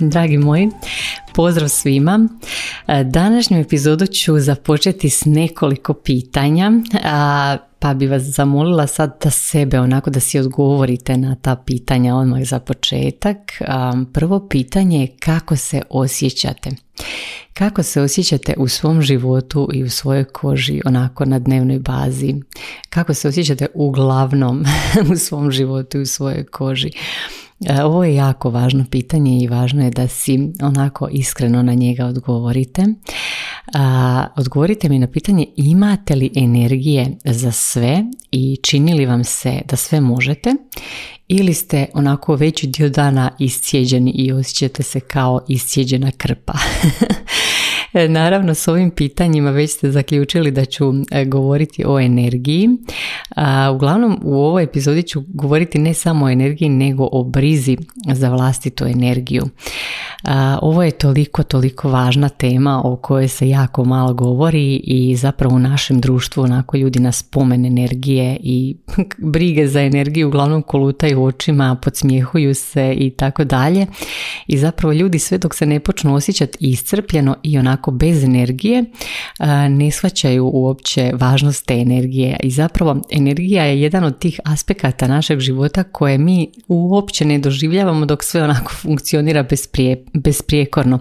Dragi moji, pozdrav svima. E, današnju epizodu ću započeti s nekoliko pitanja, pa bi vas zamolila sad da sebe onako da si odgovorite na ta pitanja odmah za početak. Prvo pitanje je kako se osjećate. Kako se osjećate u svom životu i u svojoj koži onako na dnevnoj bazi? Kako se osjećate uglavnom u svom životu i u svojoj koži? E, ovo je jako važno pitanje i važno je da si onako iskreno na njega odgovorite. odgovorite mi na pitanje imate li energije za sve i čini li vam se da sve možete ili ste onako veći dio dana iscijeđeni i osjećate se kao iscijeđena krpa. E, naravno, s ovim pitanjima već ste zaključili da ću e, govoriti o energiji. Uglavnom, u ovoj epizodi ću govoriti ne samo o energiji, nego o brizi za vlastitu energiju. Ovo je toliko, toliko važna tema o kojoj se jako malo govori i zapravo u našem društvu onako ljudi na spomen energije i brige za energiju uglavnom kolutaju očima, podsmjehuju se i tako dalje. I zapravo ljudi sve dok se ne počnu osjećati iscrpljeno i onako bez energije ne shvaćaju uopće važnost te energije. I zapravo energija je jedan od tih aspekata našeg života koje mi uopće ne doživljavamo dok sve onako funkcionira bez prije, besprijekorno.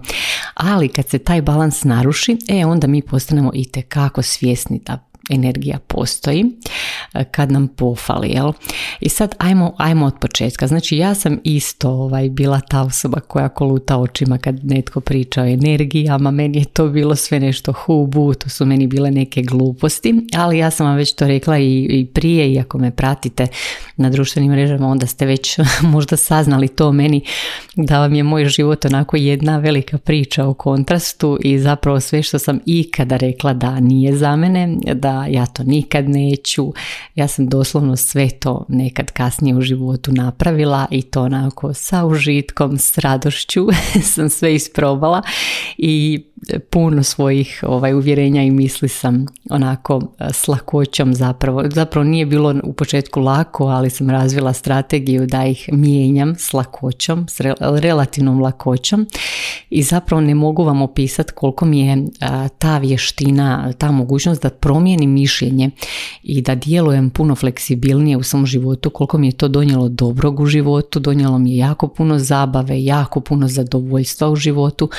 Ali kad se taj balans naruši, e onda mi postanemo i tekako svjesni da energija postoji e, kad nam pofali. Jel? I sad ajmo, ajmo od početka. Znači ja sam isto ovaj, bila ta osoba koja koluta očima kad netko priča o energijama. Meni je to bilo sve nešto hubu, to su meni bile neke gluposti. Ali ja sam vam već to rekla i, i prije, i ako me pratite na društvenim mrežama, onda ste već možda saznali to meni da vam je moj život onako jedna velika priča o kontrastu i zapravo sve što sam ikada rekla da nije za mene, da ja to nikad neću. Ja sam doslovno sve to nekad kasnije u životu napravila i to onako sa užitkom, s radošću sam sve isprobala i puno svojih ovaj, uvjerenja i misli sam onako e, s lakoćom zapravo. Zapravo nije bilo u početku lako, ali sam razvila strategiju da ih mijenjam s lakoćom, s relativnom lakoćom i zapravo ne mogu vam opisati koliko mi je e, ta vještina, ta mogućnost da promijenim mišljenje i da djelujem puno fleksibilnije u svom životu, koliko mi je to donijelo dobrog u životu, donijelo mi je jako puno zabave, jako puno zadovoljstva u životu.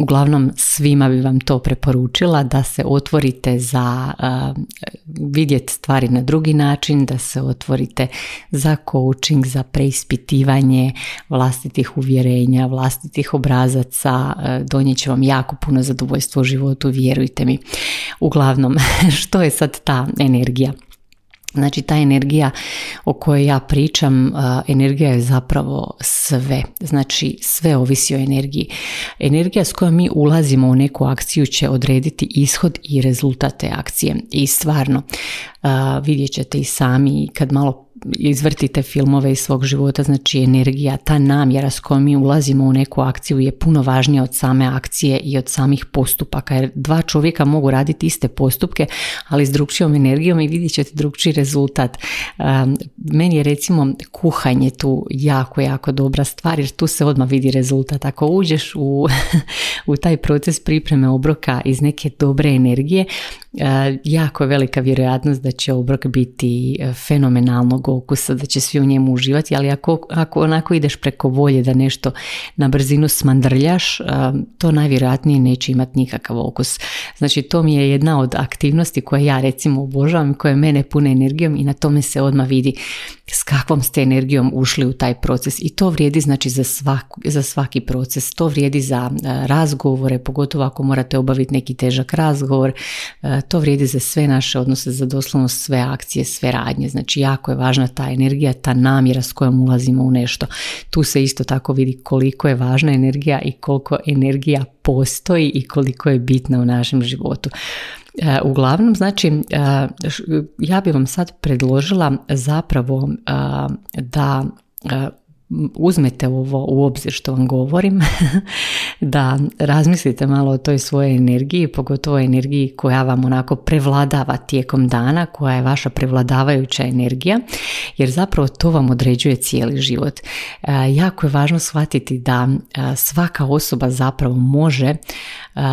Uglavnom svima bi vam to preporučila da se otvorite za uh, vidjeti stvari na drugi način, da se otvorite za coaching, za preispitivanje vlastitih uvjerenja, vlastitih obrazaca, uh, donijet će vam jako puno zadovoljstva u životu, vjerujte mi. Uglavnom, što je sad ta energija? Znači ta energija o kojoj ja pričam, energija je zapravo sve. Znači sve ovisi o energiji. Energija s kojom mi ulazimo u neku akciju će odrediti ishod i rezultat te akcije. I stvarno vidjet ćete i sami kad malo izvrtite filmove iz svog života, znači energija, ta namjera s kojom mi ulazimo u neku akciju je puno važnija od same akcije i od samih postupaka, jer dva čovjeka mogu raditi iste postupke, ali s drugčijom energijom i vidjet ćete drugčiji rezultat. Meni je recimo kuhanje tu jako, jako dobra stvar, jer tu se odmah vidi rezultat. Ako uđeš u, u taj proces pripreme obroka iz neke dobre energije, jako je velika vjerojatnost da će obrok biti fenomenalnog okusa, da će svi u njemu uživati, ali ako, ako onako ideš preko volje da nešto na brzinu smandrljaš, to najvjerojatnije neće imati nikakav okus. Znači to mi je jedna od aktivnosti koje ja recimo obožavam, koje mene pune energijom i na tome se odmah vidi s kakvom ste energijom ušli u taj proces i to vrijedi znači za, svaku, za svaki proces, to vrijedi za razgovore, pogotovo ako morate obaviti neki težak razgovor, to vrijedi za sve naše odnose, za doslovno sve akcije, sve radnje, znači jako je važna ta energija, ta namjera s kojom ulazimo u nešto. Tu se isto tako vidi koliko je važna energija i koliko energija postoji i koliko je bitna u našem životu. E, uglavnom, znači, e, ja bi vam sad predložila zapravo e, da uzmete ovo u obzir što vam govorim, da razmislite malo o toj svojoj energiji, pogotovo energiji koja vam onako prevladava tijekom dana, koja je vaša prevladavajuća energija, jer zapravo to vam određuje cijeli život. Jako je važno shvatiti da svaka osoba zapravo može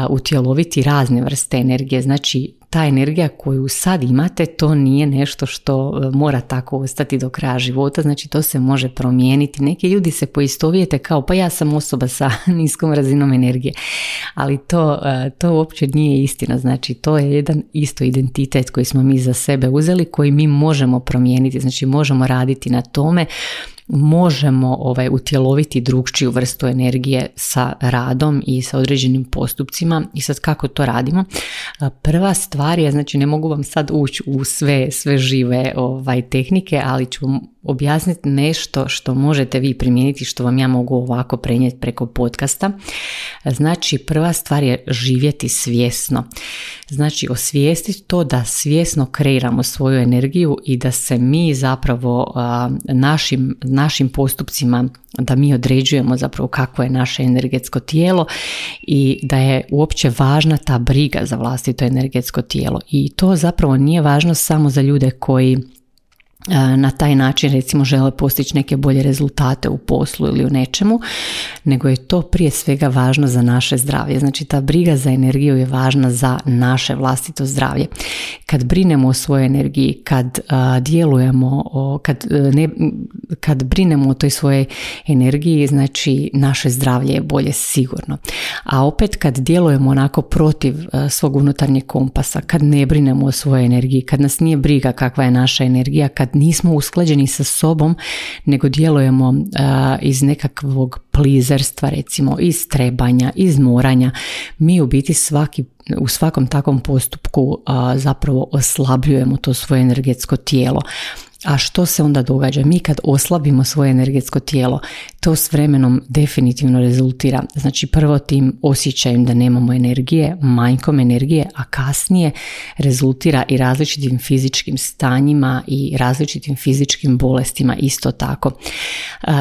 utjeloviti razne vrste energije, znači ta energija koju sad imate, to nije nešto što e, mora tako ostati do kraja života, znači to se može promijeniti. Neki ljudi se poistovijete kao pa ja sam osoba sa niskom razinom energije, ali to, e, to uopće nije istina, znači to je jedan isto identitet koji smo mi za sebe uzeli, koji mi možemo promijeniti, znači možemo raditi na tome možemo ovaj, utjeloviti drugčiju vrstu energije sa radom i sa određenim postupcima i sad kako to radimo. Prva stvar je, znači ne mogu vam sad ući u sve, sve žive ovaj, tehnike, ali ću objasniti nešto što možete vi primijeniti, što vam ja mogu ovako prenijeti preko podcasta. Znači, prva stvar je živjeti svjesno. Znači, osvijestiti to da svjesno kreiramo svoju energiju i da se mi zapravo našim, našim postupcima da mi određujemo zapravo kako je naše energetsko tijelo i da je uopće važna ta briga za vlastito energetsko tijelo i to zapravo nije važno samo za ljude koji na taj način recimo žele postići neke bolje rezultate u poslu ili u nečemu, nego je to prije svega važno za naše zdravlje. Znači ta briga za energiju je važna za naše vlastito zdravlje. Kad brinemo o svojoj energiji, kad djelujemo, o, kad, e, ne, kad brinemo o toj svojoj energiji, znači naše zdravlje je bolje sigurno. A opet kad djelujemo onako protiv e, svog unutarnjeg kompasa, kad ne brinemo o svojoj energiji, kad nas nije briga kakva je naša energija, kad nismo usklađeni sa sobom, nego djelujemo iz nekakvog plizerstva, recimo iz trebanja, iz moranja. Mi u biti svaki u svakom takvom postupku zapravo oslabljujemo to svoje energetsko tijelo. A što se onda događa? Mi kad oslabimo svoje energetsko tijelo, to s vremenom definitivno rezultira. Znači prvo tim osjećajem da nemamo energije, manjkom energije, a kasnije rezultira i različitim fizičkim stanjima i različitim fizičkim bolestima isto tako.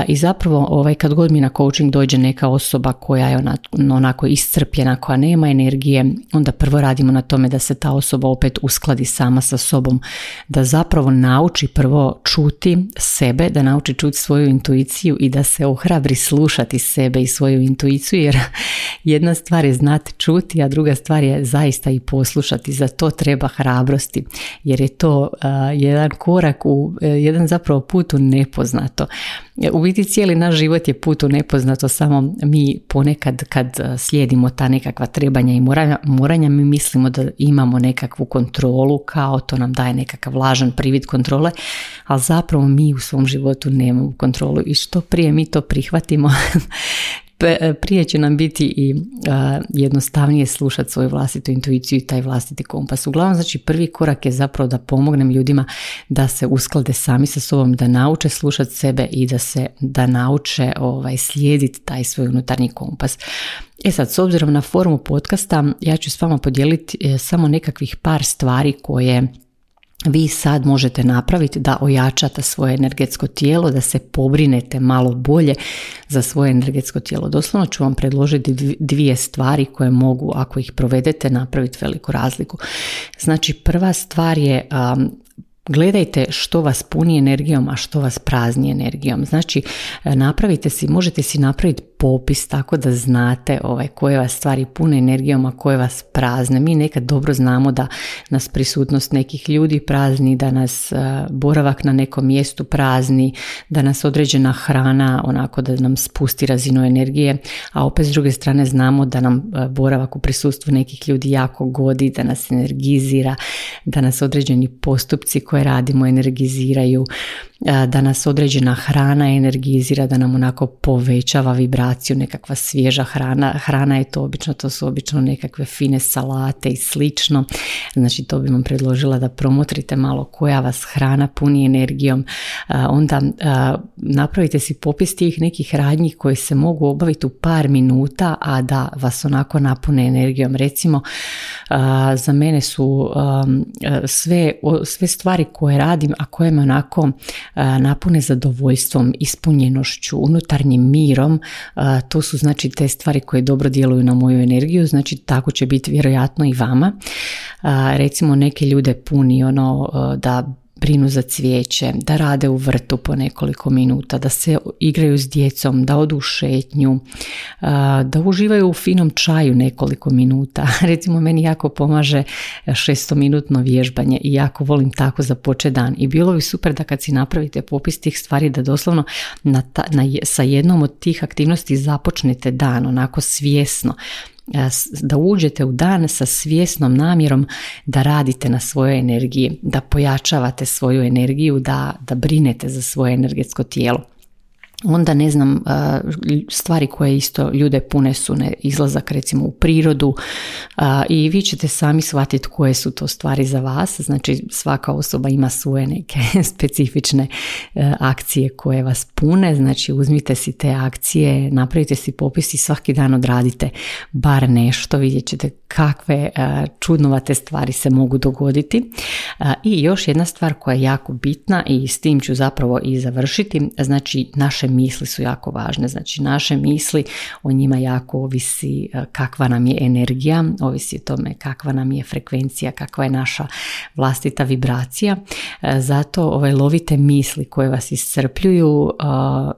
I zapravo ovaj, kad god mi na coaching dođe neka osoba koja je onako iscrpljena, koja nema energije, onda prvo radimo na tome da se ta osoba opet uskladi sama sa sobom, da zapravo nauči prvo čuti sebe, da nauči čuti svoju intuiciju i da se ohrabri slušati sebe i svoju intuiciju jer jedna stvar je znati čuti, a druga stvar je zaista i poslušati. Za to treba hrabrosti jer je to jedan korak u jedan zapravo put u nepoznato. U biti cijeli naš život je put u nepoznato, samo mi ponekad kad slijedimo ta nekakva trebanja i moranja, moranja mi mislimo da imamo nekakvu kontrolu, kao to nam daje nekakav lažan privid kontrole, ali zapravo mi u svom životu nemamo kontrolu i što prije mi to prihvatimo prije će nam biti i jednostavnije slušati svoju vlastitu intuiciju i taj vlastiti kompas. Uglavnom, znači prvi korak je zapravo da pomognem ljudima da se usklade sami sa sobom, da nauče slušati sebe i da se da nauče ovaj, slijediti taj svoj unutarnji kompas. E sad, s obzirom na formu podcasta, ja ću s vama podijeliti e, samo nekakvih par stvari koje vi sad možete napraviti da ojačate svoje energetsko tijelo, da se pobrinete malo bolje za svoje energetsko tijelo. Doslovno ću vam predložiti dvije stvari koje mogu, ako ih provedete, napraviti veliku razliku. Znači, prva stvar je Gledajte što vas puni energijom, a što vas prazni energijom. Znači, napravite si, možete si napraviti popis tako da znate ovaj, koje vas stvari pune energijom, a koje vas prazne. Mi nekad dobro znamo da nas prisutnost nekih ljudi prazni, da nas boravak na nekom mjestu prazni, da nas određena hrana onako da nam spusti razinu energije, a opet s druge strane znamo da nam boravak u prisustvu nekih ljudi jako godi, da nas energizira, da nas određeni postupci koje radimo energiziraju da nas određena hrana energizira, da nam onako povećava vibraciju, nekakva svježa hrana. Hrana je to obično, to su obično nekakve fine salate i slično. Znači to bi vam predložila da promotrite malo koja vas hrana puni energijom. Onda napravite si popis tih nekih radnji koje se mogu obaviti u par minuta, a da vas onako napune energijom. Recimo, za mene su sve, sve stvari koje radim, a koje me onako napune zadovoljstvom, ispunjenošću, unutarnjim mirom, to su znači te stvari koje dobro djeluju na moju energiju, znači tako će biti vjerojatno i vama. Recimo neke ljude puni ono da brinu za cvijeće, da rade u vrtu po nekoliko minuta, da se igraju s djecom, da odu u šetnju, da uživaju u finom čaju nekoliko minuta. Recimo meni jako pomaže šestominutno vježbanje i jako volim tako započeti dan. I bilo bi super da kad si napravite popis tih stvari da doslovno na na, sa jednom od tih aktivnosti započnete dan onako svjesno da uđete u dan sa svjesnom namjerom da radite na svojoj energiji, da pojačavate svoju energiju, da, da brinete za svoje energetsko tijelo onda ne znam stvari koje isto ljude pune su ne, izlazak recimo u prirodu i vi ćete sami shvatiti koje su to stvari za vas. Znači svaka osoba ima svoje neke specifične e, akcije koje vas pune. Znači uzmite si te akcije napravite si popis i svaki dan odradite bar nešto. Vidjet ćete kakve e, čudnovate stvari se mogu dogoditi. I još jedna stvar koja je jako bitna i s tim ću zapravo i završiti. Znači naše misli su jako važne. Znači naše misli, o njima jako ovisi e, kakva nam je energija, ovisi o tome kakva nam je frekvencija, kakva je naša vlastita vibracija. E, zato ovaj, lovite misli koje vas iscrpljuju e,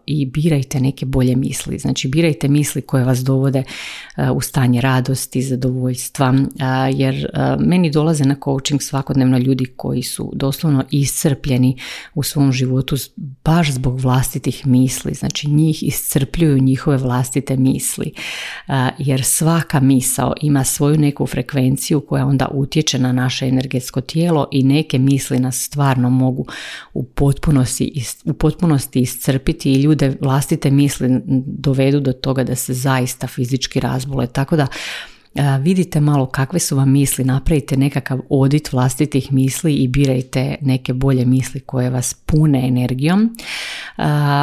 i birajte neke bolje misli. Znači birajte misli koje vas dovode u stanje radosti, zadovoljstva, jer meni dolaze na coaching svakodnevno ljudi koji su doslovno iscrpljeni u svom životu baš zbog vlastitih misli znači njih iscrpljuju njihove vlastite misli, jer svaka misao ima svoju neku frekvenciju koja onda utječe na naše energetsko tijelo i neke misli nas stvarno mogu u potpunosti, u potpunosti iscrpiti i ljude vlastite misli dovedu do toga da se zaista fizički razbole. Tako da vidite malo kakve su vam misli, napravite nekakav odit vlastitih misli i birajte neke bolje misli koje vas pune energijom.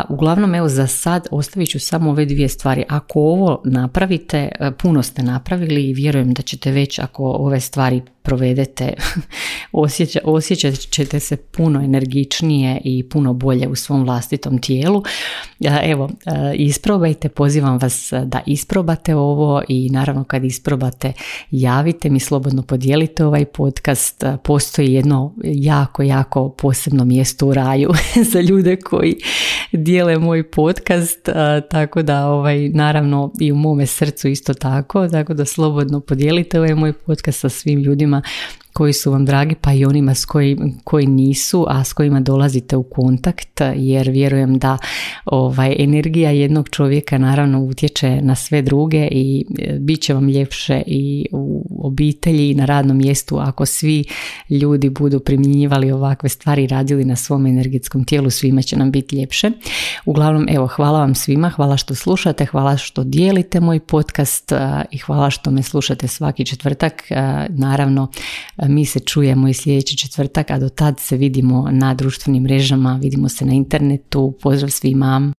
Uglavnom, evo za sad ostavit ću samo ove dvije stvari. Ako ovo napravite, puno ste napravili i vjerujem da ćete već ako ove stvari provedete, osjeća, osjećat ćete se puno energičnije i puno bolje u svom vlastitom tijelu. Evo, isprobajte, pozivam vas da isprobate ovo i naravno kad isprobate javite mi, slobodno podijelite ovaj podcast. Postoji jedno jako, jako posebno mjesto u raju za ljude koji dijele moj podcast, tako da ovaj, naravno i u mome srcu isto tako, tako da slobodno podijelite ovaj moj podcast sa svim ljudima koji su vam dragi pa i onima s koji, koji nisu, a s kojima dolazite u kontakt jer vjerujem da ovaj, energija jednog čovjeka naravno utječe na sve druge i e, bit će vam ljepše i u obitelji i na radnom mjestu ako svi ljudi budu primjenjivali ovakve stvari radili na svom energetskom tijelu svima će nam biti ljepše. Uglavnom evo hvala vam svima, hvala što slušate, hvala što dijelite moj podcast i hvala što me slušate svaki četvrtak. Naravno mi se čujemo i sljedeći četvrtak, a do tad se vidimo na društvenim mrežama, vidimo se na internetu. Pozdrav svima!